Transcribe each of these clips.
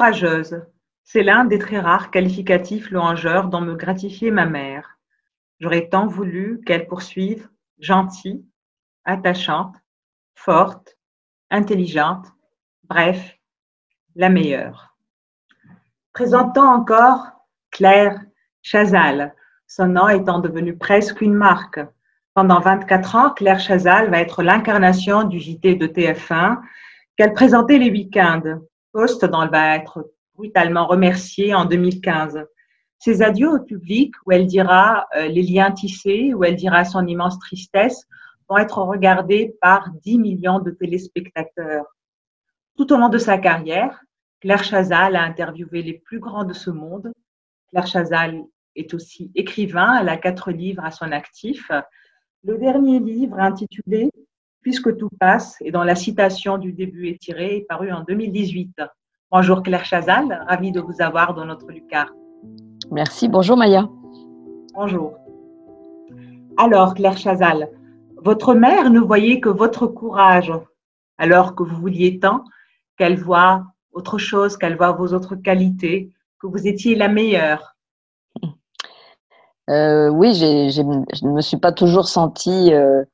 Courageuse, c'est l'un des très rares qualificatifs louangeurs dont me gratifiait ma mère. J'aurais tant voulu qu'elle poursuive gentille, attachante, forte, intelligente, bref, la meilleure. Présentant encore Claire Chazal, son nom étant devenu presque une marque. Pendant 24 ans, Claire Chazal va être l'incarnation du JT de TF1 qu'elle présentait les week-ends, poste dont elle va être brutalement remerciée en 2015. Ses adieux au public, où elle dira euh, les liens tissés, où elle dira son immense tristesse, vont être regardés par 10 millions de téléspectateurs. Tout au long de sa carrière, Claire Chazal a interviewé les plus grands de ce monde. Claire Chazal est aussi écrivain, elle a quatre livres à son actif. Le dernier livre intitulé Puisque tout passe et dont la citation du début est tirée est paru en 2018. Bonjour Claire Chazal, ravie de vous avoir dans notre Lucar. Merci, bonjour Maya. Bonjour. Alors Claire Chazal, votre mère ne voyait que votre courage, alors que vous vouliez tant qu'elle voit autre chose, qu'elle voit vos autres qualités, que vous étiez la meilleure. Euh, oui, je ne me suis pas toujours sentie euh,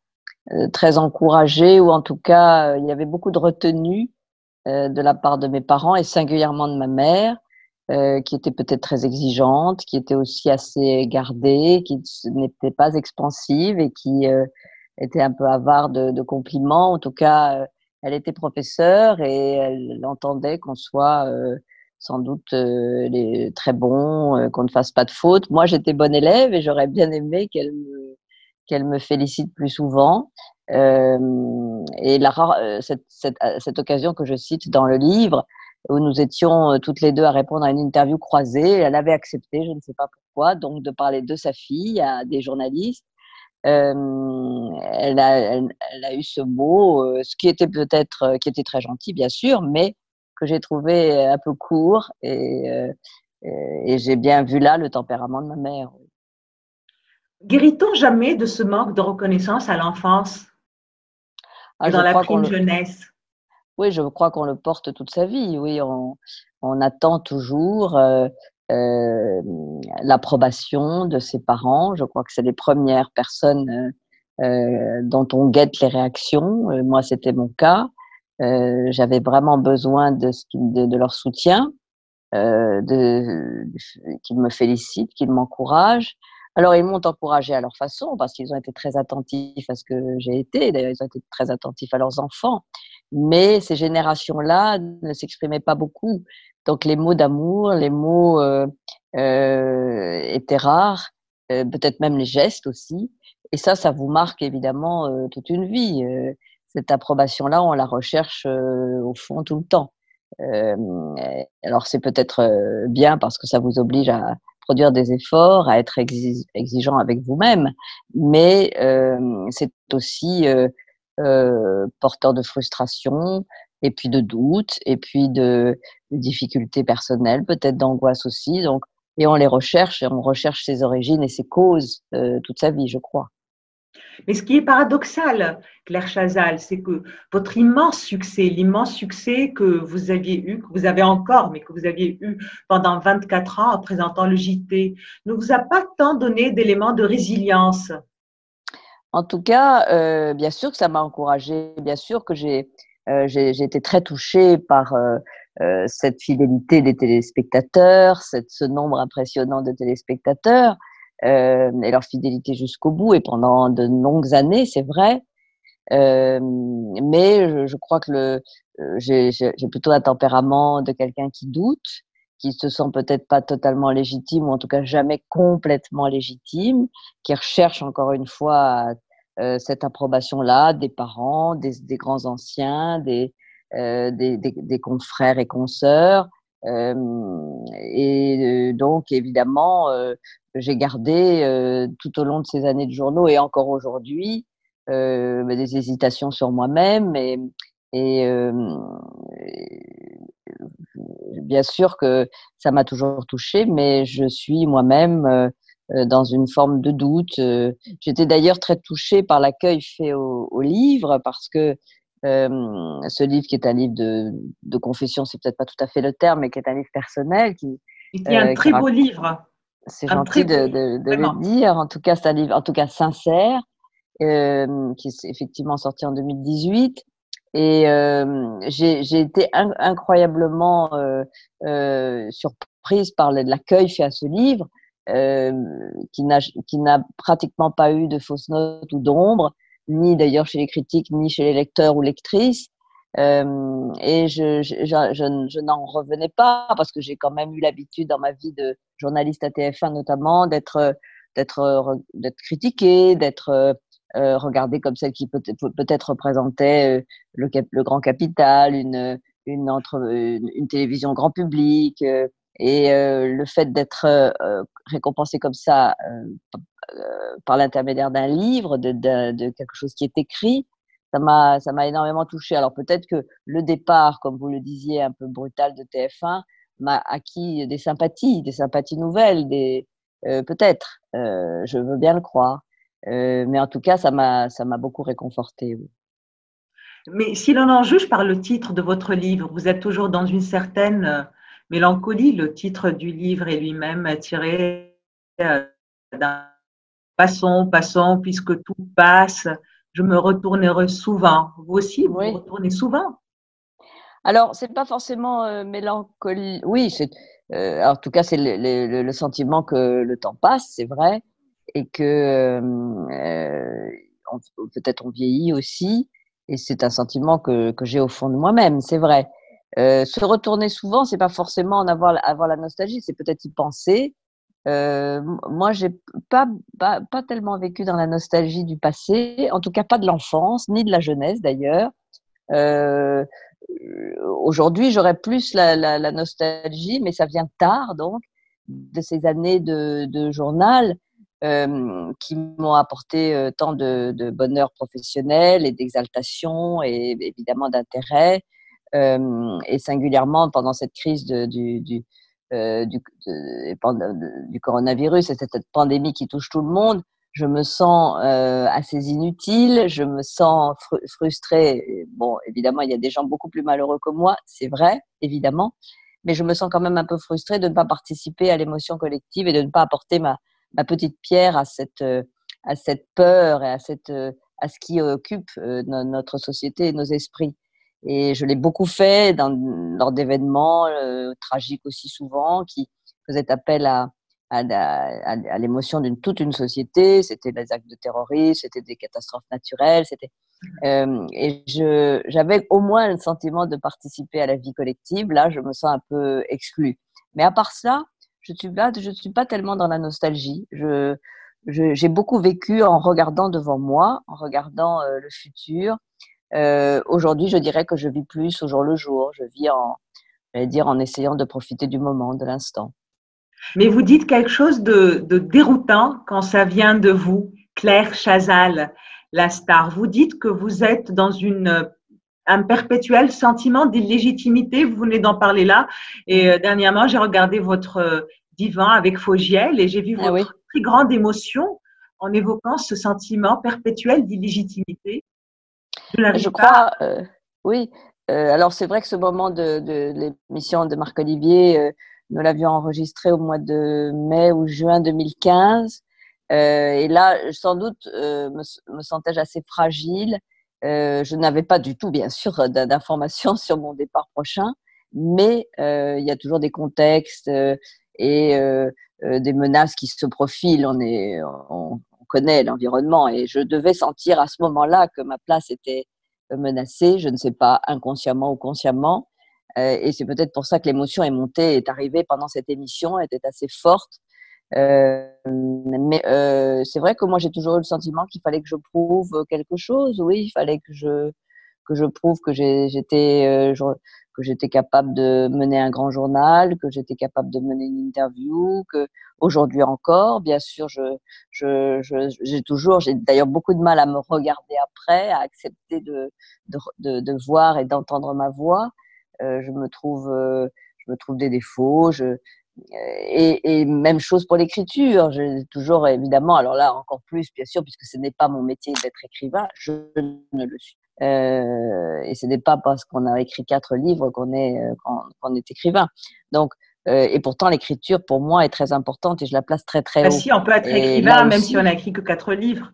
très encouragée, ou en tout cas, il y avait beaucoup de retenue de la part de mes parents et singulièrement de ma mère, qui était peut-être très exigeante, qui était aussi assez gardée, qui n'était pas expansive et qui était un peu avare de, de, compliments. En tout cas, elle était professeure et elle entendait qu'on soit sans doute euh, les, très bon, euh, qu'on ne fasse pas de fautes. Moi, j'étais bonne élève et j'aurais bien aimé qu'elle me, qu'elle me félicite plus souvent. Euh, et la, cette, cette, cette, occasion que je cite dans le livre, où nous étions toutes les deux à répondre à une interview croisée, elle avait accepté, je ne sais pas pourquoi, donc de parler de sa fille à des journalistes. Euh, elle, a, elle, a, eu ce mot, ce qui était peut-être, qui était très gentil, bien sûr, mais que j'ai trouvé un peu court et, euh, et j'ai bien vu là le tempérament de ma mère. Guérit-on jamais de ce manque de reconnaissance à l'enfance ah, dans la prime jeunesse? Oui, je crois qu'on le porte toute sa vie. Oui, on, on attend toujours euh, euh, l'approbation de ses parents. Je crois que c'est les premières personnes euh, dont on guette les réactions. moi, c'était mon cas. J'avais vraiment besoin de, de, de leur soutien, de, qu'ils me félicitent, qu'ils m'encouragent. Alors, ils m'ont encouragé à leur façon parce qu'ils ont été très attentifs à ce que j'ai été. D'ailleurs, ils ont été très attentifs à leurs enfants. Mais ces générations-là ne s'exprimaient pas beaucoup. Donc, les mots d'amour, les mots euh, euh, étaient rares, euh, peut-être même les gestes aussi. Et ça, ça vous marque évidemment euh, toute une vie cette approbation-là, on la recherche euh, au fond tout le temps. Euh, alors c'est peut-être euh, bien parce que ça vous oblige à produire des efforts, à être exigeant avec vous-même, mais c'est aussi porteur de frustration et puis de doute et puis de, de difficultés personnelles, peut-être d'angoisse aussi. Donc, et on les recherche et on recherche ses origines et ses causes toute sa vie, je crois. Mais ce qui est paradoxal, Claire Chazal, c'est que votre immense succès, l'immense succès que vous aviez eu, que vous avez encore, mais que vous aviez eu pendant 24 ans en présentant le JT, ne vous a pas tant donné d'éléments de résilience? En tout cas, euh, bien sûr que ça m'a encouragée, bien sûr que j'ai euh, été très touchée par euh, euh, cette fidélité des téléspectateurs, cette, ce nombre impressionnant de téléspectateurs euh, et leur fidélité jusqu'au bout et pendant de longues années, c'est vrai. Euh, mais je, je, crois que le, euh, j'ai, plutôt un tempérament de quelqu'un qui doute, qui se sent peut-être pas totalement légitime ou en tout cas jamais complètement légitime, qui recherche encore une fois euh, cette approbation-là des parents, des, des grands anciens, des, euh, des, des, des, confrères et consoeurs. Euh, et donc, évidemment, j'ai gardé euh, tout au long de ces années de journaux et encore aujourd'hui euh, des hésitations sur moi-même et, euh, bien sûr que ça m'a toujours touchée, mais je suis moi-même euh, dans une forme de doute. J'étais d'ailleurs très touchée par l'accueil fait au, livre parce que ce livre qui est un livre de, de confession, c'est peut-être pas tout à fait le terme, mais qui est un livre personnel. Qui, il y a un très beau livre. C'est gentil de, de, de le dire. En tout cas, c'est un livre, en tout cas sincère, euh, qui est effectivement sorti en 2018. Et euh, j'ai été incroyablement euh, euh, surprise par l'accueil fait à ce livre, euh, qui n'a pratiquement pas eu de fausses notes ou d'ombre, ni d'ailleurs chez les critiques, ni chez les lecteurs ou lectrices. Euh, et je, je, je, je n'en revenais pas parce que j'ai quand même eu l'habitude dans ma vie de journaliste à TF1 notamment d'être d'être d'être critiquée, d'être euh, regardée comme celle qui peut-être peut représentait euh, le, le, grand capital, une une, entre, une, télévision grand public. Euh, et le fait d'être récompensé comme ça par l'intermédiaire d'un livre, de, quelque chose qui est écrit, ça m'a ça m'a énormément touché. Alors peut-être que le départ, comme vous le disiez, un peu brutal de TF1 m'a acquis des sympathies, des sympathies nouvelles, des euh, peut-être, euh, je veux bien le croire, euh, mais en tout cas ça m'a ça m'a beaucoup réconforté. Mais si l'on en juge par le titre de votre livre, vous êtes toujours dans une certaine mélancolie. Le titre du livre est lui-même tiré d'un passons, passons, puisque tout passe je me retournerai souvent. Vous aussi, vous vous retournez souvent? Alors, c'est pas forcément euh, mélancolie. Oui, c'est, euh, en tout cas, c'est le, le, sentiment que le temps passe, c'est vrai, et que euh, peut-être on vieillit aussi, et c'est un sentiment que, que j'ai au fond de moi-même, c'est vrai. se retourner souvent, c'est pas forcément en avoir, avoir la nostalgie, c'est peut-être y penser, euh, moi, j'ai pas, pas, pas tellement vécu dans la nostalgie du passé, en tout cas pas de l'enfance, ni de la jeunesse d'ailleurs. Euh, Aujourd'hui, j'aurais plus la, nostalgie, mais ça vient tard, donc, de ces années de, journal euh, qui m'ont apporté tant de, bonheur professionnel et d'exaltation et évidemment d'intérêt. Et singulièrement pendant cette crise de, du, euh, du, du, coronavirus et cette pandémie qui touche tout le monde, je me sens euh, assez inutile, je me sens frustrée. Bon, évidemment, il y a des gens beaucoup plus malheureux que moi, c'est vrai, évidemment, mais je me sens quand même un peu frustrée de ne pas participer à l'émotion collective et de ne pas apporter ma, ma petite pierre à cette, à cette peur et à, cette, à ce qui occupe euh, notre société et nos esprits. Et je l'ai beaucoup fait dans, lors d'événements euh, tragiques aussi souvent, qui faisaient appel à, l'émotion d'une toute une société. C'était des actes de terrorisme, c'était des catastrophes naturelles, c'était euh, et j'avais au moins le sentiment de participer à la vie collective. Là, je me sens un peu exclue. Mais à part ça, je je suis pas tellement dans la nostalgie. Je j'ai beaucoup vécu en regardant devant moi, en regardant euh, le futur, euh, Aujourd'hui, je dirais que je vis plus au jour le jour. Je vis en, dire, en essayant de profiter du moment, de l'instant. Mais vous dites quelque chose de, de, déroutant quand ça vient de vous, Claire Chazal, la star. Vous dites que vous êtes dans une un perpétuel sentiment d'illégitimité. Vous venez d'en parler là. Et euh, dernièrement, j'ai regardé votre euh, divan avec Fogiel et j'ai vu ah votre très grande émotion en évoquant ce sentiment perpétuel d'illégitimité. Je, crois, euh, oui. Euh, alors c'est vrai que ce moment de, de l'émission de Marc Olivier, euh, nous l'avions enregistré au mois de mai ou juin 2015. et là, sans doute, me, me sentais-je assez fragile. je n'avais pas du tout, bien sûr, d'informations sur mon départ prochain, mais il y a toujours des contextes et des menaces qui se profilent. On est, on, connaît l'environnement et je devais sentir à ce moment-là que ma place était menacée, je ne sais pas, inconsciemment ou consciemment. Euh, et c'est peut-être pour ça que l'émotion est montée, est arrivée pendant cette émission, était assez forte. Euh, mais euh, c'est vrai que moi j'ai toujours eu le sentiment qu'il fallait que je prouve quelque chose. Oui, il fallait que je que je prouve que j'étais que j'étais capable de mener un grand journal, que j'étais capable de mener une interview, que aujourd'hui encore, bien sûr, je, je, j'ai toujours, j'ai d'ailleurs beaucoup de mal à me regarder après, à accepter de, de, de, de voir et d'entendre ma voix. Euh, je me trouve, euh, je me trouve des défauts. Je, et, et même chose pour l'écriture. J'ai toujours, évidemment, alors là encore plus, bien sûr, puisque ce n'est pas mon métier d'être écrivain, je ne le suis et ce n'est pas parce qu'on a écrit quatre livres qu'on est, qu'on est écrivain. Donc, et pourtant, l'écriture, pour moi, est très importante et je la place très, très bah, haut. si, on peut être écrivain, même si on n'a écrit que quatre livres.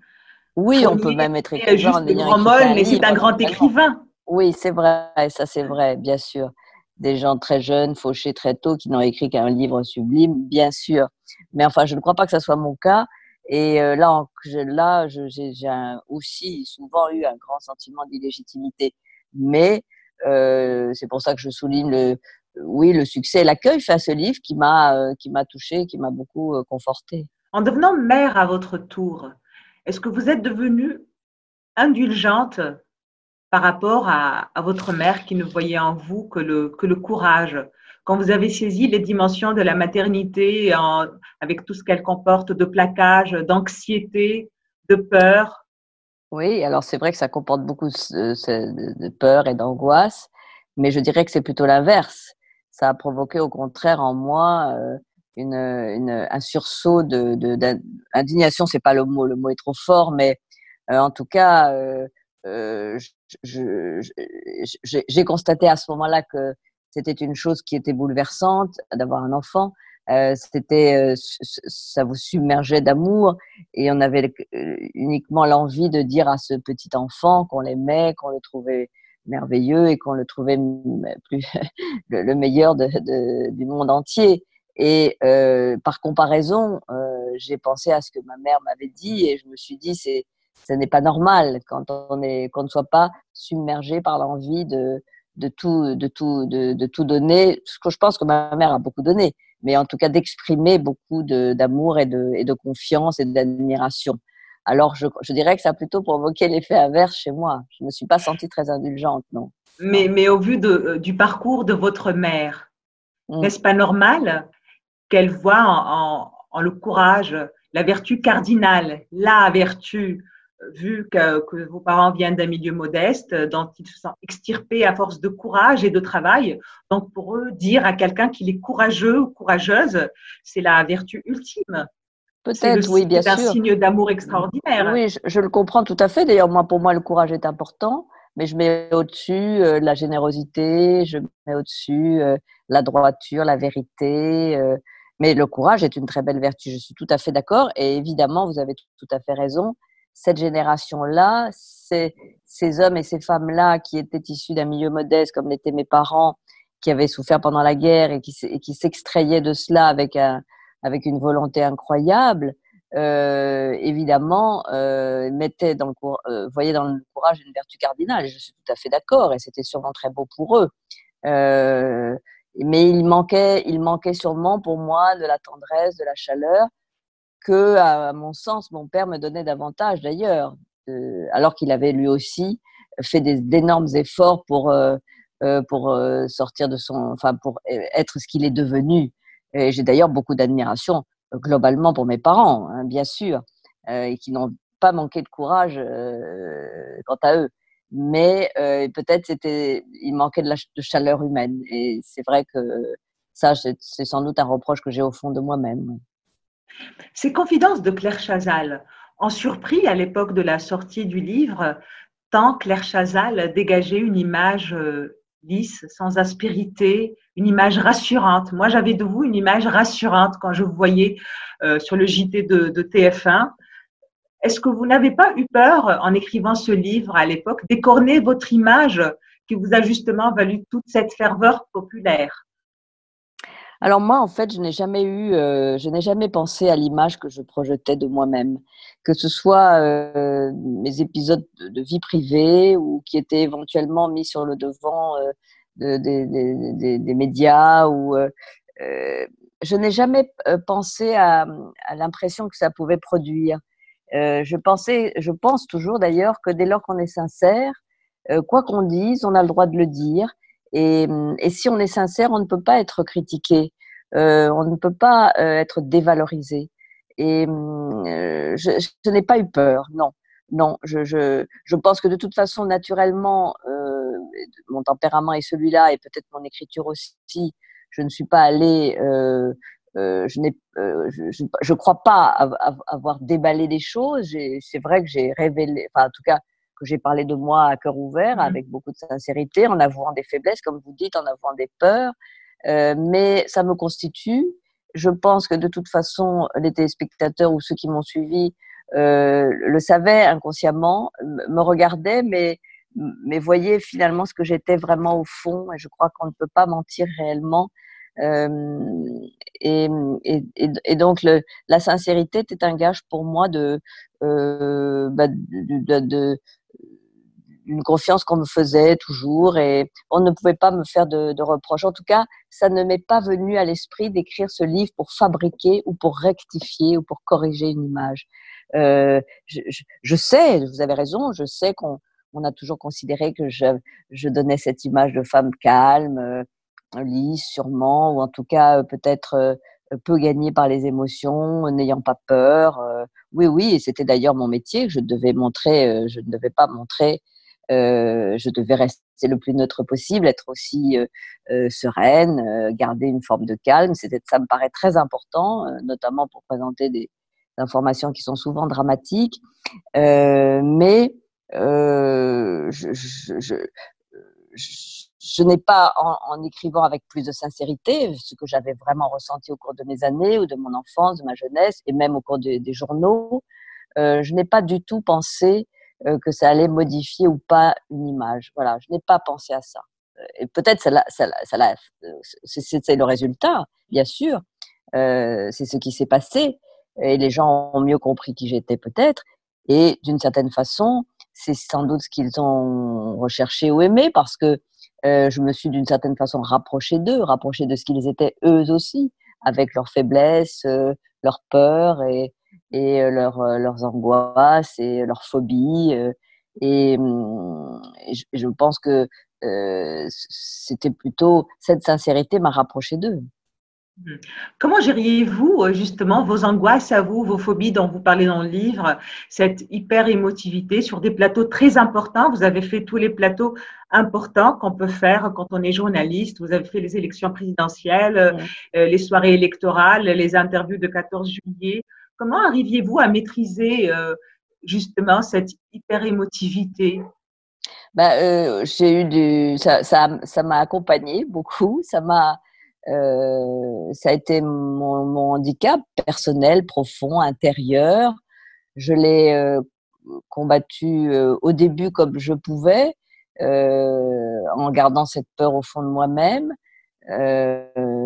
Oui, on peut même être écrivain. Juste des grands mais c'est un grand écrivain. Oui, c'est vrai, ça c'est vrai, bien sûr. Des gens très jeunes, fauchés très tôt, qui n'ont écrit qu'un livre sublime, bien sûr. Mais enfin, je ne crois pas que ce soit mon cas. Et euh, là, là j'ai aussi souvent eu un grand sentiment d'illégitimité. Mais euh, c'est pour ça que je souligne le, oui, le succès, l'accueil face à ce livre qui m'a euh, qui m'a touché, qui m'a beaucoup conforté. En devenant mère à votre tour, est-ce que vous êtes devenue indulgente par rapport à, votre mère qui ne voyait en vous que le, que le courage? Quand vous avez saisi les dimensions de la maternité avec tout ce qu'elle comporte de plaquage, d'anxiété, de peur? Oui, alors c'est vrai que ça comporte beaucoup de, peur et d'angoisse, mais je dirais que c'est plutôt l'inverse. Ça a provoqué au contraire en moi euh, une, une, un sursaut de, d'indignation, c'est pas le mot, le mot est trop fort, mais euh, en tout cas, euh, euh, j'ai constaté à ce moment-là que c'était une chose qui était bouleversante d'avoir un enfant. Euh, c'était, ça vous submergeait d'amour et on avait uniquement l'envie de dire à ce petit enfant qu'on l'aimait, qu'on le trouvait merveilleux et qu'on le trouvait plus le, meilleur de, de, du monde entier. Et euh, par comparaison, euh, j'ai pensé à ce que ma mère m'avait dit et je me suis dit, c'est, ce n'est pas normal quand on est, qu'on ne soit pas submergé par l'envie de, de tout, de tout, de, de, tout donner. Ce que je pense que ma mère a beaucoup donné, mais en tout cas d'exprimer beaucoup d'amour et de, et de confiance et d'admiration. Alors, je, je, dirais que ça a plutôt provoqué l'effet inverse chez moi. Je ne me suis pas sentie très indulgente, non. Mais, mais au vu de, euh, du parcours de votre mère, mmh. n'est-ce pas normal qu'elle voit en, le courage, la vertu cardinale, la vertu, vu que, vos parents viennent d'un milieu modeste, dont ils se sont extirpés à force de courage et de travail? Donc pour eux, dire à quelqu'un qu'il est courageux ou courageuse, c'est la vertu ultime. Peut-être, oui, bien sûr. C'est un signe d'amour extraordinaire. Oui, je, le comprends tout à fait. D'ailleurs, moi, pour moi, le courage est important, mais je mets au-dessus euh, la générosité, je mets au-dessus euh, la droiture, la vérité, euh, mais le courage est une très belle vertu, je suis tout à fait d'accord. Et évidemment, vous avez tout, à fait raison. Cette génération-là, c'est ces hommes et ces femmes-là qui étaient issus d'un milieu modeste, comme l'étaient mes parents, qui avaient souffert pendant la guerre et qui, qui s'extrayaient de cela avec, un, avec une volonté incroyable, euh, évidemment, euh, mettaient dans le, euh, voyaient dans le courage une vertu cardinale. je suis tout à fait d'accord, et c'était sûrement très beau pour eux. Mais il manquait, il manquait sûrement pour moi de la tendresse, de la chaleur que, à mon sens, mon père me donnait davantage d'ailleurs, alors qu'il avait lui aussi fait d'énormes efforts pour pour sortir de son, enfin pour être ce qu'il est devenu. J'ai d'ailleurs beaucoup d'admiration globalement pour mes parents, hein, bien sûr, et qui n'ont pas manqué de courage quant à eux mais euh, peut-être c'était il manquait de, de chaleur humaine et c'est vrai que ça c'est sans doute un reproche que j'ai au fond de moi-même. Ces confidences de Claire Chazal ont surpris à l'époque de la sortie du livre, tant Claire Chazal dégageait une image euh, lisse, sans aspérité, une image rassurante. Moi, j'avais de vous une image rassurante quand je vous voyais euh, sur le JT de, de TF1. Est-ce que vous n'avez pas eu peur, en écrivant ce livre à l'époque, d'écorner votre image qui vous a justement valu toute cette ferveur populaire? Alors moi, en fait, je n'ai jamais eu, euh, je n'ai jamais pensé à l'image que je projetais de moi-même, que ce soit euh, mes épisodes de, vie privée ou qui étaient éventuellement mis sur le devant euh, des médias ou je n'ai jamais pensé à l'impression que ça pouvait produire. Euh, je pensais, je pense toujours d'ailleurs que dès lors qu'on est sincère, euh, quoi qu'on dise, on a le droit de le dire. Et, et, si on est sincère, on ne peut pas être critiqué, euh, on ne peut pas euh, être dévalorisé. Et euh, je, je n'ai pas eu peur, non. Non, je, je, je, pense que de toute façon, naturellement, mon tempérament est celui-là et peut-être mon écriture aussi. Je ne suis pas allée euh, euh, je n'ai, euh, je, je, crois pas avoir déballé les choses. C'est vrai que j'ai révélé, enfin en tout cas que j'ai parlé de moi à cœur ouvert, mmh. avec beaucoup de sincérité, en avouant des faiblesses, comme vous dites, en avouant des peurs. Euh, mais ça me constitue. Je pense que de toute façon, les téléspectateurs ou ceux qui m'ont suivi euh, le savaient inconsciemment, me regardaient, mais mais voyaient finalement ce que j'étais vraiment au fond. Et je crois qu'on ne peut pas mentir réellement. Euh, et, et, et, donc le, la sincérité était un gage pour moi de, euh, bah, de, de, une confiance qu'on me faisait toujours et on ne pouvait pas me faire de, de reproches. En tout cas, ça ne m'est pas venu à l'esprit d'écrire ce livre pour fabriquer ou pour rectifier ou pour corriger une image. Euh, je, je, je, sais, vous avez raison, je sais qu'on on a toujours considéré que je, je, donnais cette image de femme calme, euh, lisse sûrement, ou en tout cas euh, peut-être euh, peu gagnée par les émotions, n'ayant pas peur. Euh. oui, oui, et c'était d'ailleurs mon métier. Je devais montrer, je ne devais pas montrer euh, je devais rester le plus neutre possible, être aussi euh, euh, sereine, garder une forme de calme. C'était, ça me paraît très important, notamment pour présenter des informations qui sont souvent dramatiques. mais je, je, je, je n'ai pas, en, écrivant avec plus de sincérité, ce que j'avais vraiment ressenti au cours de mes années ou de mon enfance, de ma jeunesse, et même au cours de, des journaux, euh, je n'ai pas du tout pensé euh, que ça allait modifier ou pas une image. Voilà, je n'ai pas pensé à ça. Et peut-être ça, ça, ça c'est le résultat, bien sûr. Euh, c'est ce qui s'est passé et les gens ont mieux compris qui j'étais peut-être. Et d'une certaine façon, c'est sans doute ce qu'ils ont recherché ou aimé parce que euh, je me suis d'une certaine façon rapproché d'eux, rapproché de ce qu'ils étaient eux aussi, avec leurs faiblesses, euh, leurs peurs et, et euh, leur, euh, leurs angoisses et leurs phobies. Euh, et, je, je, pense que euh, c'était plutôt cette sincérité m'a rapproché d'eux. Comment gériez-vous justement vos angoisses à vous, vos phobies dont vous parlez dans le livre, cette hyper émotivité sur des plateaux très importants? Vous avez fait tous les plateaux importants qu'on peut faire quand on est journaliste. Vous avez fait les élections présidentielles, les soirées électorales, les interviews de 14 juillet. Comment arriviez-vous à maîtriser euh, justement cette hyper émotivité bah, euh, j'ai eu du ça ça m'a accompagné beaucoup. Ça m'a euh, ça a été mon, handicap personnel profond intérieur. Je l'ai combattu au début comme je pouvais en gardant cette peur au fond de moi-même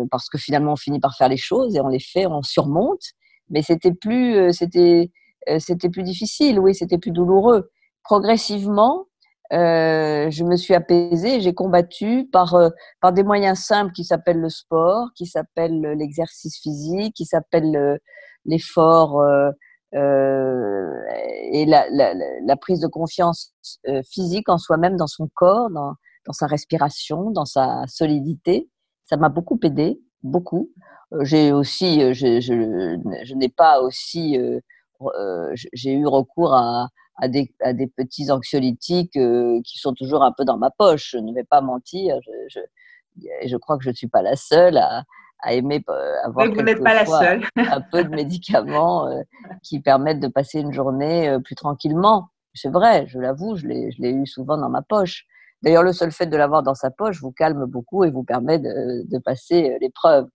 parce que finalement on finit par faire les choses et on les fait on surmonte mais c'était plus, euh, c'était, euh, c'était plus difficile, oui, c'était plus douloureux. Progressivement, euh, je me suis apaisée, j'ai combattu par, euh, par des moyens simples qui s'appellent le sport, qui s'appellent l'exercice physique, qui s'appellent l'effort euh, et la, la, la, prise de confiance physique en soi-même, dans son corps, dans, dans sa respiration, dans sa solidité. Ça m'a beaucoup aidé, beaucoup. Euh, j'ai aussi, euh, je, je, je n'ai pas aussi, euh, euh j'ai eu recours à, à, des, à des petits anxiolytiques euh, qui sont toujours un peu dans ma poche. Je ne vais pas mentir. Je, crois que je ne suis pas la seule à, à aimer avoir vous n'êtes pas la seule. un peu de médicaments qui permettent de passer une journée plus tranquillement. C'est vrai, je l'avoue, je l'ai eu souvent dans ma poche. D'ailleurs, le seul fait de l'avoir dans sa poche vous calme beaucoup et vous permet de, passer l'épreuve.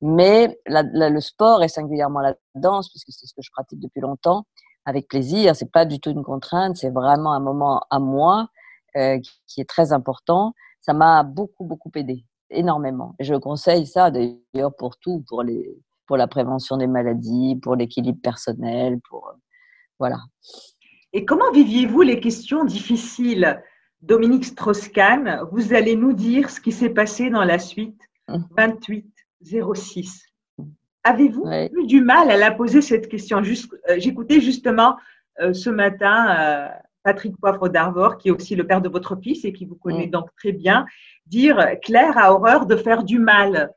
Mais le sport et singulièrement la danse, puisque c'est ce que je pratique depuis longtemps, avec plaisir, c'est pas du tout une contrainte, c'est vraiment un moment à moi euh, qui est très important. Ça m'a beaucoup beaucoup aidé, énormément. Je conseille ça d'ailleurs pour tout, pour les pour la prévention des maladies, pour l'équilibre personnel, pour euh, voilà. Et comment viviez-vous les questions difficiles? Dominique Strauss-Kahn, vous allez nous dire ce qui s'est passé dans la suite 28 mmh. 06. Avez-vous eu du mal à la poser cette question? Juste, euh, J'écoutais justement euh, ce matin euh, Patrick Poivre d'Arvor, qui est aussi le père de votre fils et qui vous connaît donc très bien, dire Claire a horreur de faire du mal.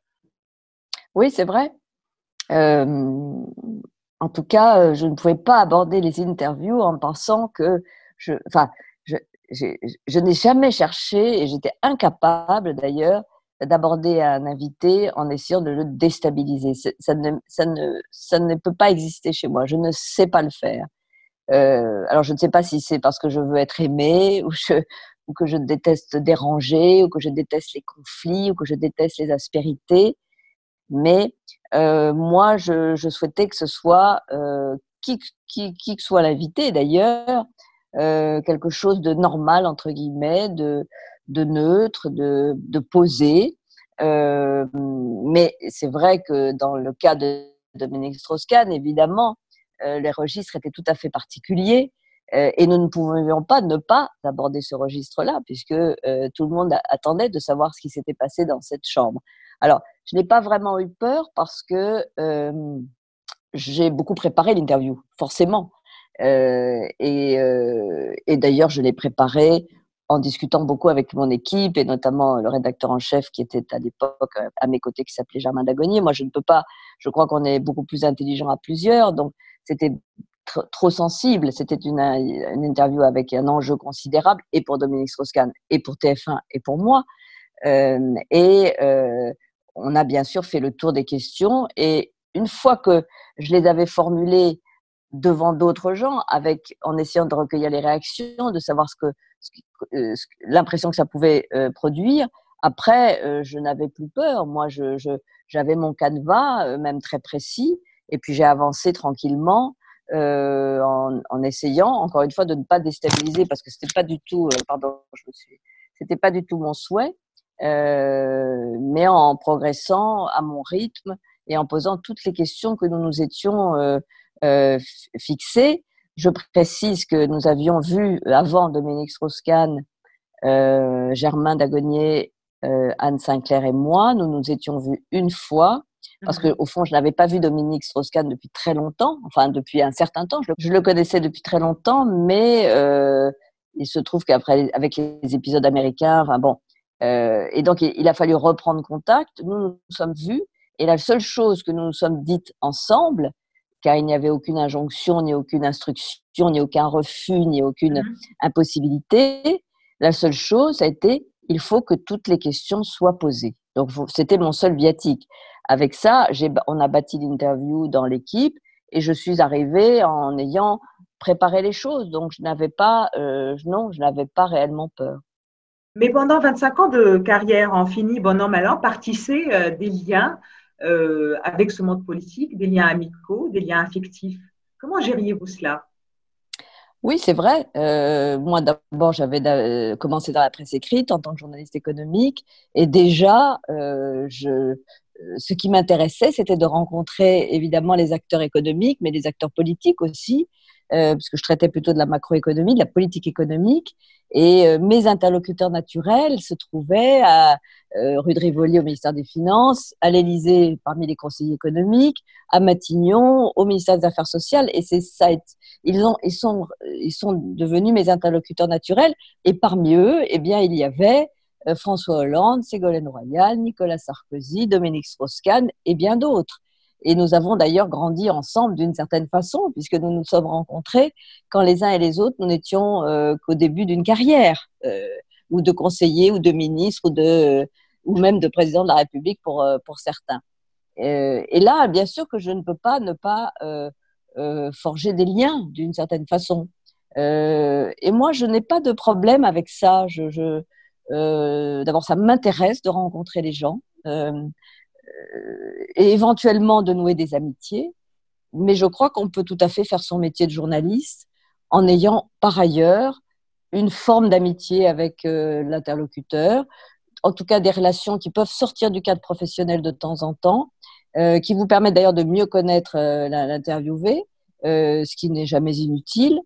Oui, c'est vrai. en tout cas, je ne pouvais pas aborder les interviews en pensant que je, enfin, je, n'ai jamais cherché et j'étais incapable d'ailleurs d'aborder un invité en essayant de le déstabiliser. Ça ne, peut pas exister chez moi. Je ne sais pas le faire. alors je ne sais pas si c'est parce que je veux être aimée ou, que je déteste déranger ou que je déteste les conflits ou que je déteste les aspérités. Mais euh, moi, je, souhaitais que ce soit euh, qui, que soit l'invité d'ailleurs, euh, quelque chose de normal entre guillemets, de, de neutre, de, de posé. Euh, mais c'est vrai que dans le cas de Dominique Strauss-Kahn, évidemment, euh, les registres étaient tout à fait particuliers. Et nous ne pouvions pas ne pas aborder ce registre-là, puisque tout le monde attendait de savoir ce qui s'était passé dans cette chambre. Alors, je n'ai pas vraiment eu peur parce que j'ai beaucoup préparé l'interview, forcément. Et, et d'ailleurs, je l'ai préparé en discutant beaucoup avec mon équipe et notamment le rédacteur en chef qui était à l'époque à mes côtés qui s'appelait Germain Dagonier. Moi, je ne peux pas, je crois qu'on est beaucoup plus intelligent à plusieurs, donc c'était trop sensible. C'était une, une, interview avec un enjeu considérable et pour Dominique Strauss-Kahn et pour TF1 et pour moi. Euh, et euh, on a bien sûr fait le tour des questions et une fois que je les avais formulées devant d'autres gens, avec en essayant de recueillir les réactions, de savoir ce que, euh, l'impression que ça pouvait euh, produire. Après, euh, je n'avais plus peur. Moi, je, j'avais mon canevas, même très précis, et puis j'ai avancé tranquillement euh, en, en, essayant, encore une fois, de ne pas déstabiliser parce que c'était pas du tout, euh, pardon, je suis, c'était pas du tout mon souhait, euh, mais en progressant à mon rythme et en posant toutes les questions que nous nous étions euh, euh fixées. Je précise que nous avions vu avant Dominique Strauss-Kahn, euh, Germain Dagonier, Anne Sinclair et moi, nous nous étions vus une fois parce que au fond, je n'avais pas vu Dominique Strauss-Kahn depuis très longtemps, enfin depuis un certain temps. Je le, connaissais depuis très longtemps, mais euh, il se trouve qu'après, avec les épisodes américains, enfin bon, euh, et donc il, a fallu reprendre contact. Nous nous sommes vus, et la seule chose que nous nous sommes dites ensemble, car il n'y avait aucune injonction, ni aucune instruction, ni aucun refus, ni aucune mmh. impossibilité, la seule chose a été il faut que toutes les questions soient posées. Donc c'était mon seul viatique avec ça, on a bâti l'interview dans l'équipe et je suis arrivée en ayant préparé les choses. Donc, je n'avais pas, euh, non, je n'avais pas réellement peur. Mais pendant 25 ans de carrière en fini, bon an, mal an, partissaient euh, des liens euh, avec ce monde politique, des liens amicaux, des liens affectifs. Comment gériez-vous cela? Oui, c'est vrai. moi, d'abord, j'avais commencé dans la presse écrite en tant que journaliste économique, et déjà, ce qui m'intéressait, c'était de rencontrer évidemment les acteurs économiques, mais les acteurs politiques aussi, euh, parce que je traitais plutôt de la macroéconomie, de la politique économique. Et euh, mes interlocuteurs naturels se trouvaient à euh, rue de Rivoli au ministère des Finances, à l'Élysée parmi les conseillers économiques, à Matignon au ministère des Affaires sociales. Et c'est ça, ils, ont, ils, sont, ils sont devenus mes interlocuteurs naturels. Et parmi eux, eh bien, il y avait François Hollande, Ségolène Royal, Nicolas Sarkozy, Dominique Strauss-Kahn et bien d'autres. Et nous avons d'ailleurs grandi ensemble d'une certaine façon, puisque nous nous sommes rencontrés quand les uns et les autres, nous n'étions euh, qu'au début d'une carrière, euh, ou de conseiller, ou de ministre, ou, de, ou même de président de la République pour, pour certains. et là, bien sûr que je ne peux pas ne pas forger des liens d'une certaine façon. et moi, je n'ai pas de problème avec ça. Euh, D'abord, ça m'intéresse de rencontrer les gens euh, euh, et éventuellement de nouer des amitiés. Mais je crois qu'on peut tout à fait faire son métier de journaliste en ayant par ailleurs une forme d'amitié avec euh, l'interlocuteur, en tout cas des relations qui peuvent sortir du cadre professionnel de temps en temps, euh, qui vous permettent d'ailleurs de mieux connaître euh, l'interviewé, ce qui n'est jamais inutile,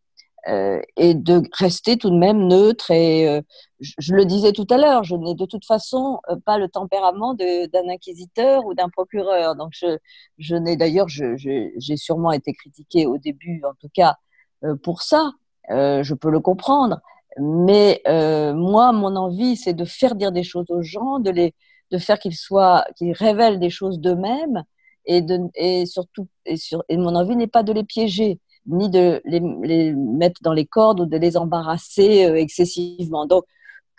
euh, et de rester tout de même neutre. Et euh, je, le disais tout à l'heure, je n'ai de toute façon euh, pas le tempérament d'un inquisiteur ou d'un procureur. Donc je, n'ai d'ailleurs, j'ai sûrement été critiquée au début, en tout cas pour ça. je peux le comprendre. Mais moi, mon envie, c'est de faire dire des choses aux gens, de les, de faire qu'ils soient, qu'ils révèlent des choses d'eux-mêmes, et de, et surtout, et, sur, et mon envie n'est pas de les piéger ni de les, mettre dans les cordes ou de les embarrasser euh, excessivement. Donc,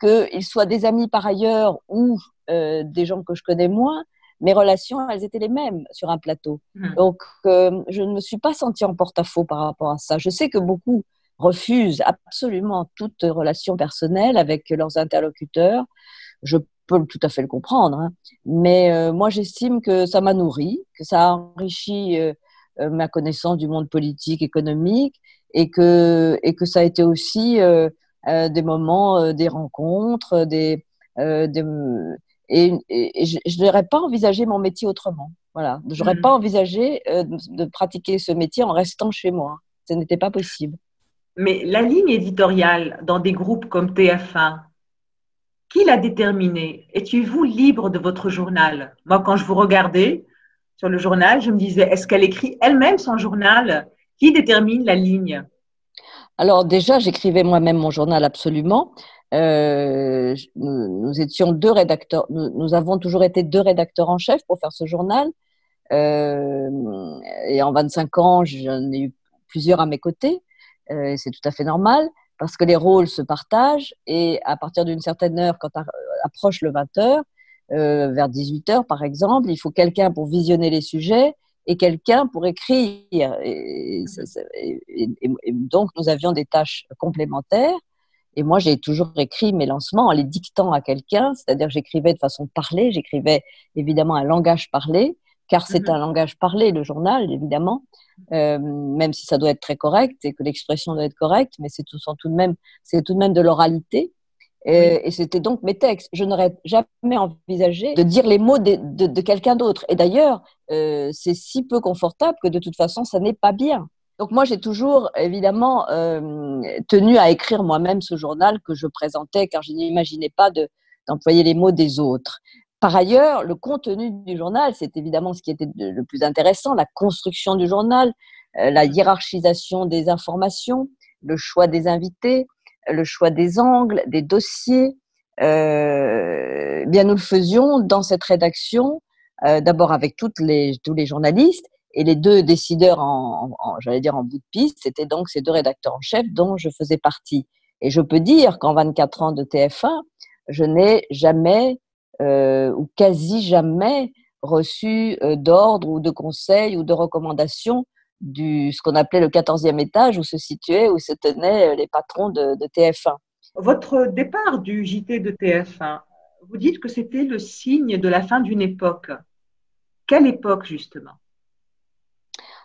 qu'ils soient des amis par ailleurs ou euh, des gens que je connais moins, mes relations, elles étaient les mêmes sur un plateau. Hmm. Donc, euh, je ne me suis pas sentie en porte-à-faux par rapport à ça. Je sais que beaucoup refusent absolument toute relation personnelle avec leurs interlocuteurs. Je peux tout à fait le comprendre, hein. mais euh, moi, j'estime que ça m'a nourri, que ça a enrichi ma connaissance du monde politique, économique, et que, et que ça a été aussi des moments, des rencontres, des, des et, je n'aurais pas envisagé mon métier autrement. Voilà, j'aurais n'aurais pas envisagé euh, de pratiquer ce métier en restant chez moi. Ce n'était pas possible. Mais la ligne éditoriale dans des groupes comme TF1, qui l'a déterminée? Étiez-vous libre de votre journal? Moi, quand je vous regardais sur le journal, je me disais, est-ce qu'elle écrit elle-même son journal Qui détermine la ligne? Alors déjà, j'écrivais moi-même mon journal absolument. Euh, nous, étions deux rédacteurs, nous, avons toujours été deux rédacteurs en chef pour faire ce journal. Euh, et en 25 ans, j'en ai eu plusieurs à mes côtés. Euh, c'est tout à fait normal parce que les rôles se partagent et à partir d'une certaine heure, quand approche le 20 heures, vers 18 heures par exemple, il faut quelqu'un pour visionner les sujets et quelqu'un pour écrire. et, donc, nous avions des tâches complémentaires. Et moi, j'ai toujours écrit mes lancements en les dictant à quelqu'un, c'est-à-dire j'écrivais de façon parlée, j'écrivais évidemment un langage parlé, car c'est mhm. un langage parlé, le journal, évidemment, euh, même si ça doit être très correct et que l'expression doit être correcte, mais c'est tout, tout, de même, c'est tout de même de l'oralité. Et, c'était donc mes textes. Je n'aurais jamais envisagé de dire les mots de, de, quelqu'un d'autre. Et d'ailleurs, euh, c'est si peu confortable que de toute façon, ça n'est pas bien. Donc moi, j'ai toujours évidemment euh, tenu à écrire moi-même ce journal que je présentais, car je n'imaginais pas d'employer les mots des autres. Par ailleurs, le contenu du journal, c'est évidemment ce qui était le plus intéressant, la construction du journal, euh, la hiérarchisation des informations, le choix des invités, le choix des angles, des dossiers. Euh, bien, nous le faisions dans cette rédaction, d'abord avec les, tous les journalistes, et les deux décideurs, en, j'allais dire en bout de piste, c'était donc ces deux rédacteurs en chef dont je faisais partie. Et je peux dire qu'en 24 ans de TF1, je n'ai jamais euh, ou quasi jamais reçu euh, d'ordre ou de conseils ou de recommandations du ce qu'on appelait le 14e étage où se situaient, où se tenaient euh, les patrons de, de TF1. Votre départ du JT de TF1, vous dites que c'était le signe de la fin d'une époque. Quelle époque justement?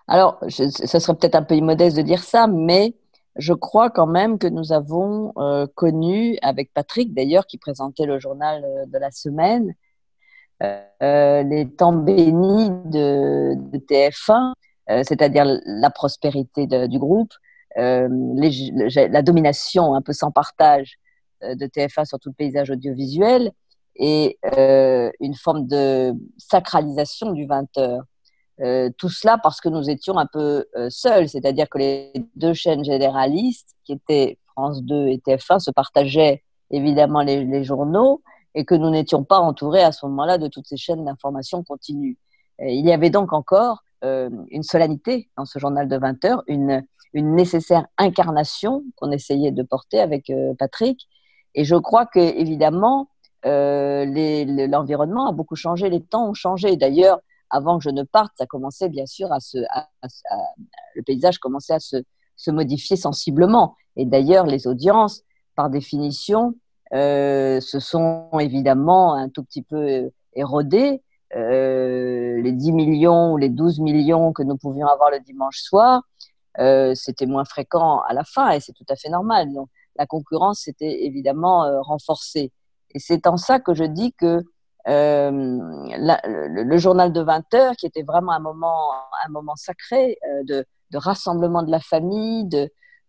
Alors, ça serait peut-être un peu immodeste de dire ça, mais je crois quand même que nous avons euh, connu, avec Patrick d'ailleurs, qui présentait le journal euh, de la semaine, euh, les temps bénis de, TF1, c'est-à-dire la prospérité du groupe, la domination un peu sans partage de TF1 sur tout le paysage audiovisuel et une forme de sacralisation du 20 heures. Euh, tout cela parce que nous étions un peu euh, seuls, c'est-à-dire que les deux chaînes généralistes, qui étaient France 2 et TF1, se partageaient évidemment les, journaux et que nous n'étions pas entourés à ce moment-là de toutes ces chaînes d'information continue. il y avait donc encore euh, une solennité dans ce journal de 20 heures, une, nécessaire incarnation qu'on essayait de porter avec Patrick. Et je crois que évidemment, l'environnement a beaucoup changé, les temps ont changé. D'ailleurs, avant que je ne parte, ça commençait bien sûr à se, le paysage commençait à se, modifier sensiblement. Et d'ailleurs, les audiences, par définition, euh, se sont évidemment un tout petit peu euh, érodées. Euh, les 10 millions ou les 12 millions que nous pouvions avoir le dimanche soir, c'était moins fréquent à la fin et c'est tout à fait normal. Donc, la concurrence s'était évidemment renforcée. Et c'est en ça que je dis que euh, le, journal de 20 heures, qui était vraiment un moment, un moment sacré euh, de, rassemblement de la famille,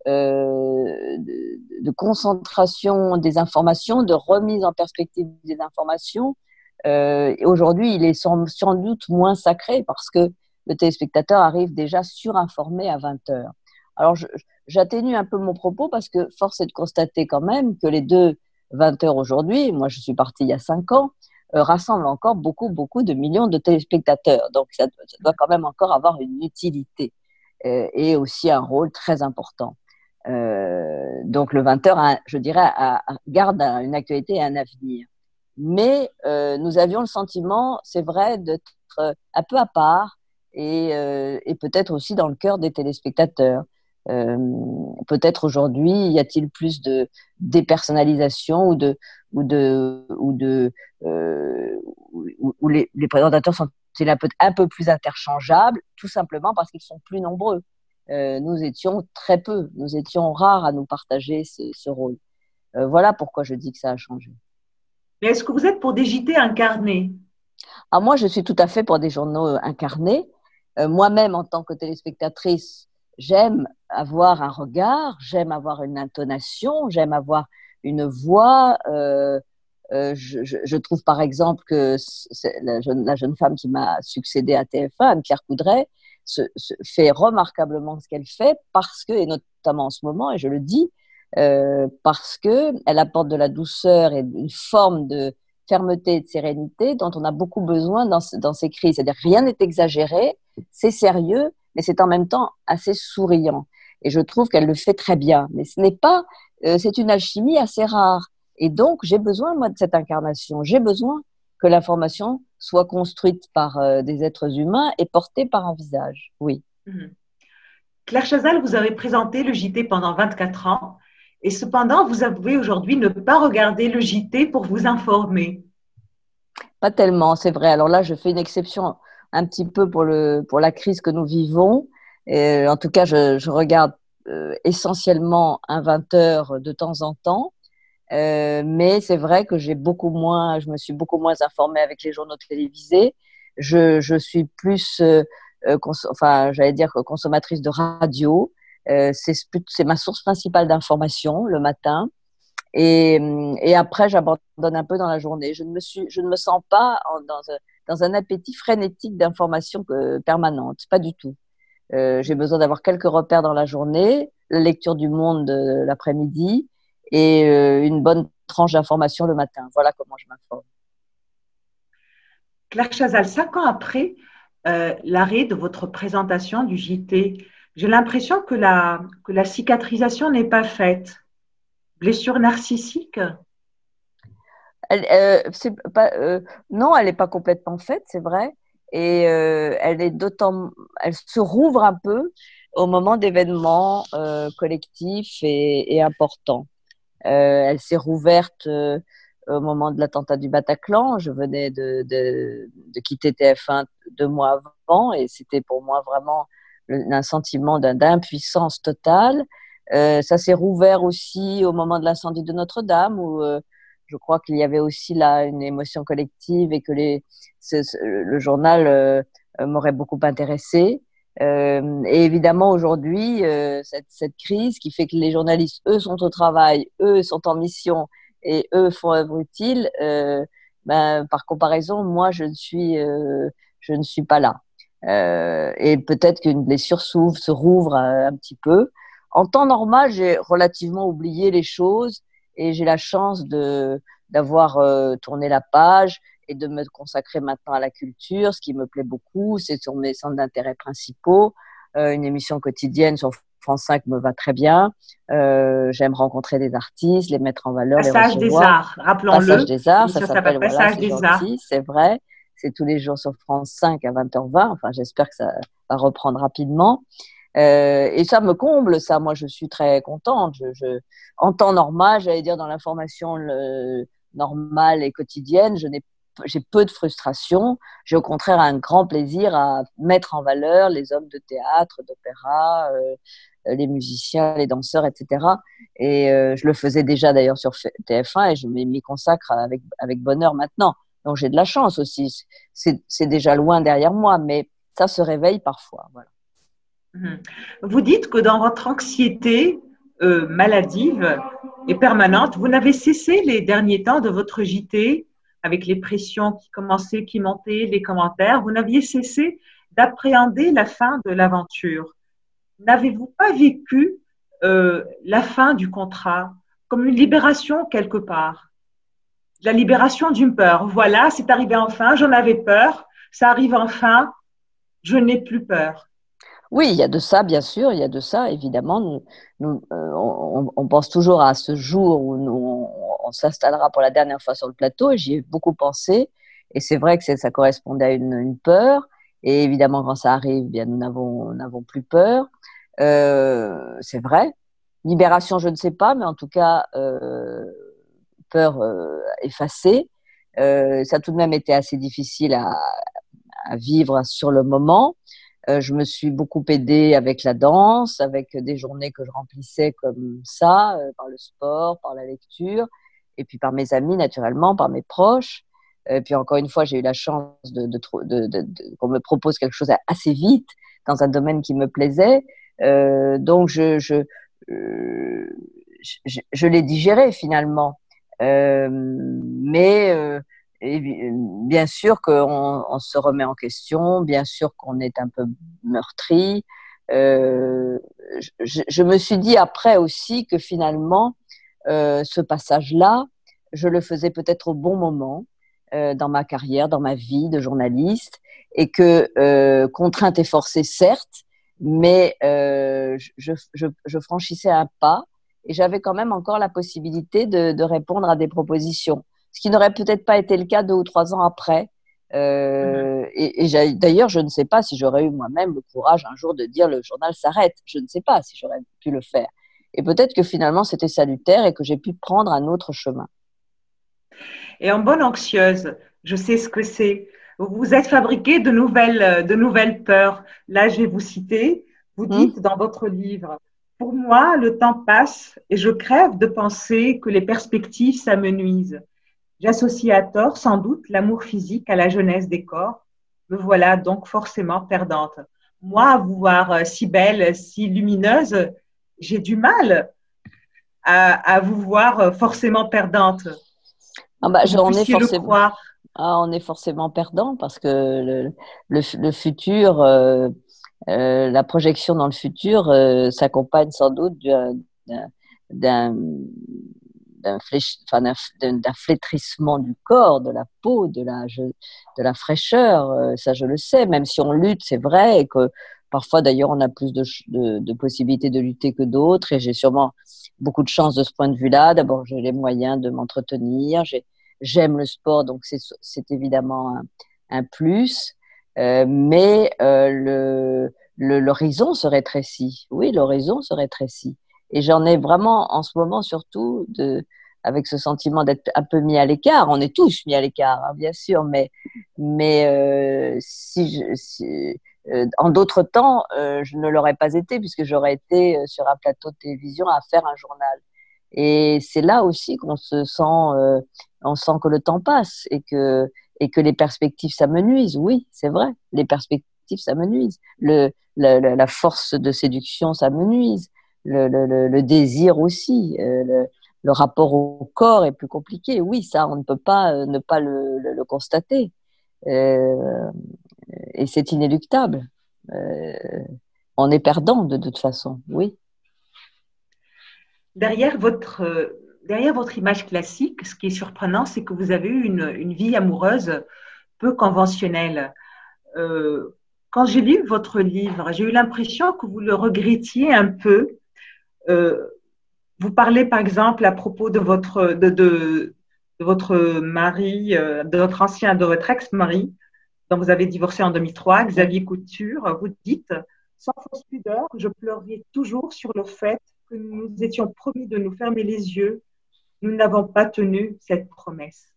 euh, de, concentration des informations, de remise en perspective des informations. Aujourd'hui, il est sans, doute moins sacré parce que le téléspectateur arrive déjà surinformé à 20 heures. Alors, j'atténue un peu mon propos parce que force est de constater quand même que les deux 20 heures aujourd'hui, moi je suis partie il y a 5 ans, euh, rassemble encore beaucoup, beaucoup de millions de téléspectateurs. Donc, ça, doit quand même encore avoir une utilité euh, et aussi un rôle très important. Euh, donc, le 20h, je dirais, garde une actualité et un avenir. Mais nous avions le sentiment, c'est vrai, d'être un peu à part et, et peut-être aussi dans le cœur des téléspectateurs. Euh, peut-être aujourd'hui, y a-t-il plus de dépersonnalisation ou de ou de ou de euh, où, les, les, présentateurs sont-ils un peu un peu plus interchangeables, tout simplement parce qu'ils sont plus nombreux. Euh, nous étions très peu, nous étions rares à nous partager ce, rôle. voilà pourquoi je dis que ça a changé. Mais est-ce que vous êtes pour des JT incarnés ah, Moi, je suis tout à fait pour des journaux incarnés. Moi-même, en tant que téléspectatrice, j'aime avoir un regard, j'aime avoir une intonation, j'aime avoir une voix. Euh, euh, je, je, trouve par exemple que la jeune, la jeune, femme qui m'a succédé à TF1, Anne-Claire Coudray, se, fait remarquablement ce qu'elle fait parce que, et notamment en ce moment, et je le dis, euh, parce qu'elle apporte de la douceur et une forme de fermeté et de sérénité dont on a beaucoup besoin dans, ces crises. C'est-à-dire rien n'est exagéré, c'est sérieux, mais c'est en même temps assez souriant. Et je trouve qu'elle le fait très bien. Mais ce n'est pas, euh, c'est une alchimie assez rare. Et donc, j'ai besoin, moi, de cette incarnation. J'ai besoin que l'information soit construite par euh, des êtres humains et portée par un visage. Oui. Mhm. Claire Chazal, vous avez présenté le JT pendant 24 ans. Et cependant, vous avouez aujourd'hui ne pas regarder le JT pour vous informer. Pas tellement, c'est vrai. Alors là, je fais une exception un petit peu pour, le, pour la crise que nous vivons. Et, en tout cas, je, regarde euh, essentiellement un 20 heures de temps en temps. Euh, mais c'est vrai que j'ai beaucoup moins, je me suis beaucoup moins informée avec les journaux télévisés. Je, suis plus, euh, enfin, j'allais dire consommatrice de radio. C'est ma source principale d'information le matin. Et, et après, j'abandonne un peu dans la journée. Je ne me, sens pas dans, dans un appétit frénétique d'informations permanentes, pas du tout. Euh, j'ai besoin d'avoir quelques repères dans la journée, la lecture du monde l'après-midi et euh, une bonne tranche d'informations le matin. Voilà comment je m'informe. Claire Chazal, cinq ans après euh, l'arrêt de votre présentation du JT, j'ai l'impression que la, que la cicatrisation n'est pas faite. Blessure narcissique? Elle, pas, Non, elle n'est pas complètement faite, c'est vrai et euh, elle est d'autant, elle se rouvre un peu au moment d'événements euh, collectifs et, importants. Euh, elle s'est rouverte au moment de l'attentat du Bataclan. Je venais de, de, quitter TF1 deux mois avant et c'était pour moi vraiment un sentiment d'impuissance totale. ça s'est rouvert aussi au moment de l'incendie de Notre-Dame où je crois qu'il y avait aussi là une émotion collective et que les, le journal euh, euh, m'aurait beaucoup intéressé. Euh, et évidemment, aujourd'hui, euh, cette, cette, crise qui fait que les journalistes, eux, sont au travail, eux, sont en mission et eux font œuvre utile, euh, ben, par comparaison, moi, je ne suis, je ne suis pas là. Et peut-être qu'une blessure s'ouvre, se rouvre un, un, petit peu. En temps normal, j'ai relativement oublié les choses et j'ai la chance de d'avoir tourné la page et de me consacrer maintenant à la culture, ce qui me plaît beaucoup. C'est sur mes centres d'intérêt principaux. Euh, une émission quotidienne sur France 5 me va très bien. Euh, J'aime rencontrer des artistes, les mettre en valeur. Passage des arts, rappelons-le. Passage des arts, ça, s'appelle Passage des arts. C'est vrai. C'est tous les jours sur France 5 à 20h20. Enfin, j'espère que ça va reprendre rapidement. Euh, et ça me comble, ça. Moi, je suis très contente. Je, je en temps normal, j'allais dire dans l'information normale et quotidienne, je n'ai j'ai peu de frustration. J'ai au contraire un grand plaisir à mettre en valeur les hommes de théâtre, d'opéra, euh, les musiciens, les danseurs, etc. Et euh, je le faisais déjà d'ailleurs sur TF1 et je m'y consacre avec, avec bonheur maintenant. Donc j'ai de la chance aussi. C'est déjà loin derrière moi, mais ça se réveille parfois. Mmh. Vous dites que dans votre anxiété euh, maladive et permanente, vous n'avez cessé les derniers temps de votre JT avec les pressions qui commençaient, qui montaient, les commentaires, vous n'aviez cessé d'appréhender la fin de l'aventure. N'avez-vous pas vécu euh, la fin du contrat comme une libération quelque part? La libération d'une peur. Voilà, c'est arrivé enfin, j'en avais peur, ça arrive enfin, je n'ai plus peur. Oui, il y a de ça, bien sûr, il y a de ça, évidemment. Euh, on, pense toujours à ce jour où on s'installera pour la dernière fois sur le plateau. Et j'y ai beaucoup pensé. Et c'est vrai que ça correspondait à une, peur. Et évidemment, quand ça arrive, bien, nous n'avons plus peur. Euh, c'est vrai. Libération, je ne sais pas, mais en tout cas, euh, peur euh, effacée. ça a tout de même été assez difficile à, vivre sur le moment. je me suis beaucoup aidée avec la danse, avec des journées que je remplissais comme ça, par le sport, par la lecture, et puis par mes amis naturellement, par mes proches. Et puis encore une fois, j'ai eu la chance qu'on me propose quelque chose assez vite dans un domaine qui me plaisait. Euh, donc je, euh, je, je l'ai digéré finalement. Euh, mais euh, bien sûr qu'on on se remet en question, bien sûr qu'on est un peu meurtri. Euh, je, je, me suis dit après aussi que finalement, euh, ce passage-là, je le faisais peut-être au bon moment euh, dans ma carrière, dans ma vie de journaliste, et que euh, contrainte et forcée, certes, mais euh, je, je, je, franchissais un pas et j'avais quand même encore la possibilité de, de, répondre à des propositions, ce qui n'aurait peut-être pas été le cas deux ou trois ans après. Euh, mm-hmm. Et, et d'ailleurs, je ne sais pas si j'aurais eu moi-même le courage un jour de dire le journal s'arrête. Je ne sais pas si j'aurais pu le faire. Et peut-être que finalement c'était salutaire et que j'ai pu prendre un autre chemin. Et en bonne anxieuse, je sais ce que c'est. Vous êtes fabriqué de nouvelles, de nouvelles peurs. Là, je vais vous citer. Vous mmh. dites dans votre livre, pour moi, le temps passe et je crève de penser que les perspectives s'amenuisent. J'associe à tort, sans doute, l'amour physique à la jeunesse des corps. Me voilà donc forcément perdante. Moi, à vous voir euh, si belle, si lumineuse, j'ai du mal à, à, vous voir euh, forcément perdante. Ah bah, on, est forcément, ah, on est forcément perdant parce que le, le, le futur, euh, euh, la projection dans le futur euh, s'accompagne sans doute d'un flétrissement du corps, de la peau, de la, fraîcheur. Euh, ça, je le sais, même si on lutte, c'est vrai, et que parfois, d'ailleurs, on a plus de, possibilités de lutter que d'autres, et j'ai sûrement beaucoup de chance de ce point de vue-là. D'abord, j'ai les moyens de m'entretenir. J'aime le sport, donc c'est évidemment un plus. Euh, mais euh, l'horizon se rétrécit. Oui, l'horizon se rétrécit. Et j'en ai vraiment en ce moment surtout de, avec ce sentiment d'être un peu mis à l'écart. On est tous mis à l'écart, hein, bien sûr, mais, mais euh, si, je, si euh, en d'autres temps, euh, je ne l'aurais pas été puisque j'aurais été euh, sur un plateau de télévision à faire un journal. Et c'est là aussi qu'on se sent, on sent que le temps passe et que et que les perspectives s'amenuisent. Oui, c'est vrai, les perspectives s'amenuisent. Le, le, la force de séduction s'amenuise. Le, le, le, désir aussi. le, le rapport au corps est plus compliqué. Oui, ça, on ne peut pas ne pas le, constater. Euh, et c'est inéluctable. Euh, on est perdant de, toute façon, oui. Derrière votre, derrière votre image classique, ce qui est surprenant, c'est que vous avez eu une, vie amoureuse peu conventionnelle. Euh, quand j'ai lu votre livre, j'ai eu l'impression que vous le regrettiez un peu. Euh, vous parlez par exemple à propos de votre, de, votre mari, euh, de votre ancien, de votre ex-mari, dont vous avez divorcé en 2003, Xavier Couture, vous dites, sans fausse pudeur, je pleurerai toujours sur le fait que nous étions promis de nous fermer les yeux. Nous n'avons pas tenu cette promesse.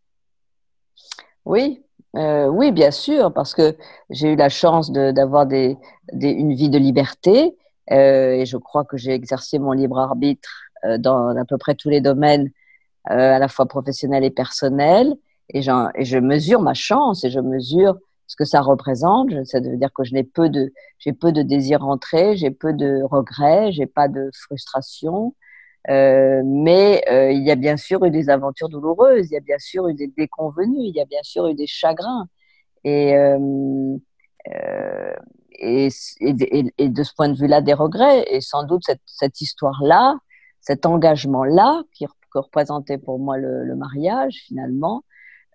Oui, euh, oui, bien sûr, parce que j'ai eu la chance d'avoir une vie de liberté euh, et je crois que j'ai exercé mon libre arbitre euh, dans à peu près tous les domaines, à la fois professionnels et personnels. Et, et je mesure ma chance et je mesure ce que ça représente. Ça veut dire que je n'ai peu de, j'ai peu de désir rentré, j'ai peu de regrets, j'ai pas de frustration. Euh, mais euh, il y a bien sûr eu des aventures douloureuses, il y a bien sûr eu des déconvenus, il y a bien sûr eu des chagrins. Et, euh, et, et, de ce point de vue-là, des regrets. Et sans doute cette, histoire-là, cet engagement-là, qui, représentait pour moi le, mariage finalement,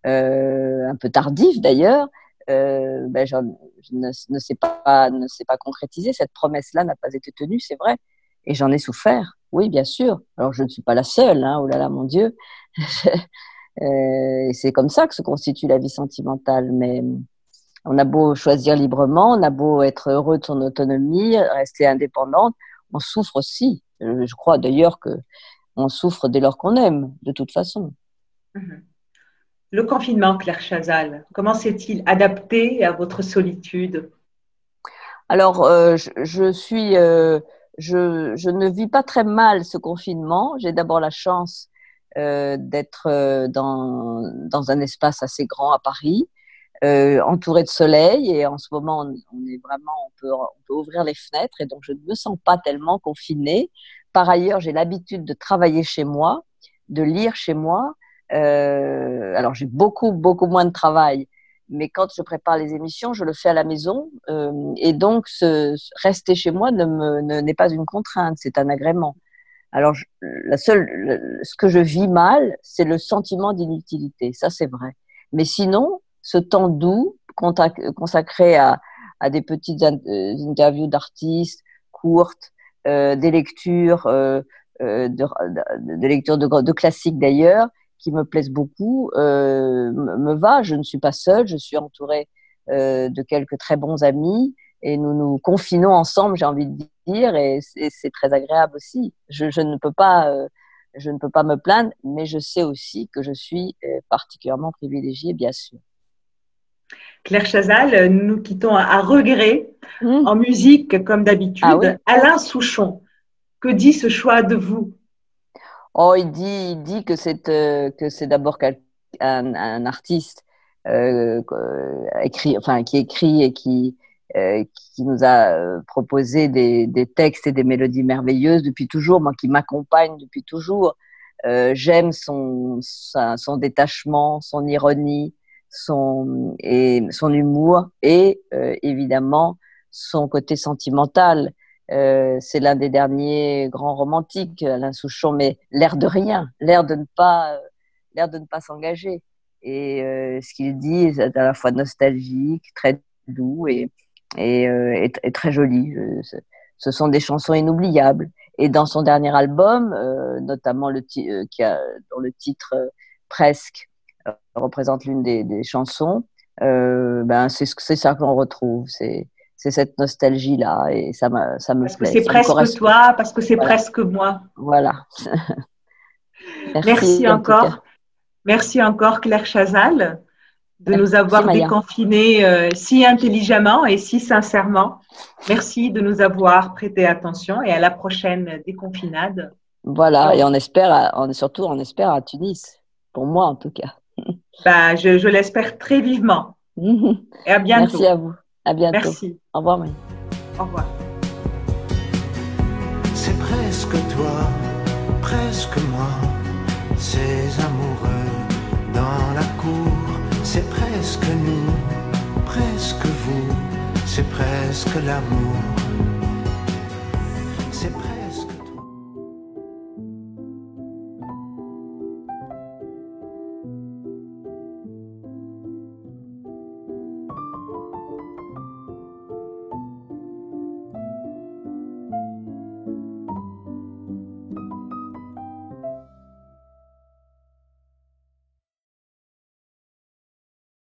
un peu tardif d'ailleurs, ben, je, ne, ne, sais pas, pas concrétiser. Cette promesse-là n'a pas été tenue, c'est vrai. Et j'en ai souffert, oui, bien sûr. Alors, je ne suis pas la seule, hein, oh là là, mon Dieu. euh, c'est comme ça que se constitue la vie sentimentale. Mais on a beau choisir librement, on a beau être heureux de son autonomie, rester indépendante, on souffre aussi. Je crois d'ailleurs que on souffre dès lors qu'on aime, de toute façon. Mhm. Le confinement, Claire Chazal, comment s'est-il adapté à votre solitude? Alors, euh, je, suis, euh, je, ne vis pas très mal ce confinement. J'ai d'abord la chance euh, d'être dans, dans, un espace assez grand à Paris, entouré de soleil. Et en ce moment, on, est vraiment, on peut, on peut ouvrir les fenêtres et donc je ne me sens pas tellement confinée. Par ailleurs, j'ai l'habitude de travailler chez moi, de lire chez moi. Euh, alors, j'ai beaucoup, beaucoup moins de travail, mais quand je prépare les émissions, je le fais à la maison. Euh, et donc, ce, rester chez moi n'est ne pas une contrainte, c'est un agrément. Alors, la seule, ce que je vis mal, c'est le sentiment d'inutilité. Ça, c'est vrai. Mais sinon, ce temps doux consacré à, à des petites euh, interviews d'artistes courtes, euh, des lectures, euh, euh, de, de, lectures de, de classiques d'ailleurs, qui me plaisent beaucoup, me va. Je ne suis pas seule, je suis entourée de quelques très bons amis et nous nous confinons ensemble, j'ai envie de dire, et c'est très agréable aussi. Je, je, ne peux pas, je ne peux pas me plaindre, mais je sais aussi que je suis particulièrement privilégiée, bien sûr. Claire Chazal, nous quittons à regret mmh. en musique comme d'habitude. Ah Alain Souchon, que dit ce choix de vous? Oh, il dit, il dit que c'est euh, que c'est d'abord un, un, artiste euh, écrit, enfin qui écrit et qui euh, qui nous a proposé des, des, textes et des mélodies merveilleuses depuis toujours, moi qui m'accompagne depuis toujours. J'aime son, son détachement, son ironie, son, et son humour et euh, évidemment son côté sentimental. Euh, c'est l'un des derniers grands romantiques, Alain Souchon, mais l'air de rien, l'air de ne pas, l'air de ne pas s'engager. Et euh, ce qu'il dit est à la fois nostalgique, très doux et, et, et, et très joli. Ce sont des chansons inoubliables. Et dans son dernier album, notamment le qui a, dont le titre presque représente l'une des, chansons, euh, ben c'est ça qu'on retrouve. C'est cette nostalgie là et ça me ça me parce que c'est presque toi parce que c'est presque moi. Voilà. Merci, encore. merci encore Claire Chazal de nous avoir déconfinés euh, si intelligemment et si sincèrement. Merci de nous avoir prêté attention et à la prochaine déconfinade. Voilà et on espère on, surtout on espère à Tunis. Pour moi en tout cas. Bah, je, je l'espère très vivement. Et à bientôt. Merci à vous. À bientôt. Merci. Au revoir, oui. Au revoir. C'est presque toi, presque moi, ces amoureux dans la cour. C'est presque nous, presque vous, c'est presque l'amour. C'est presque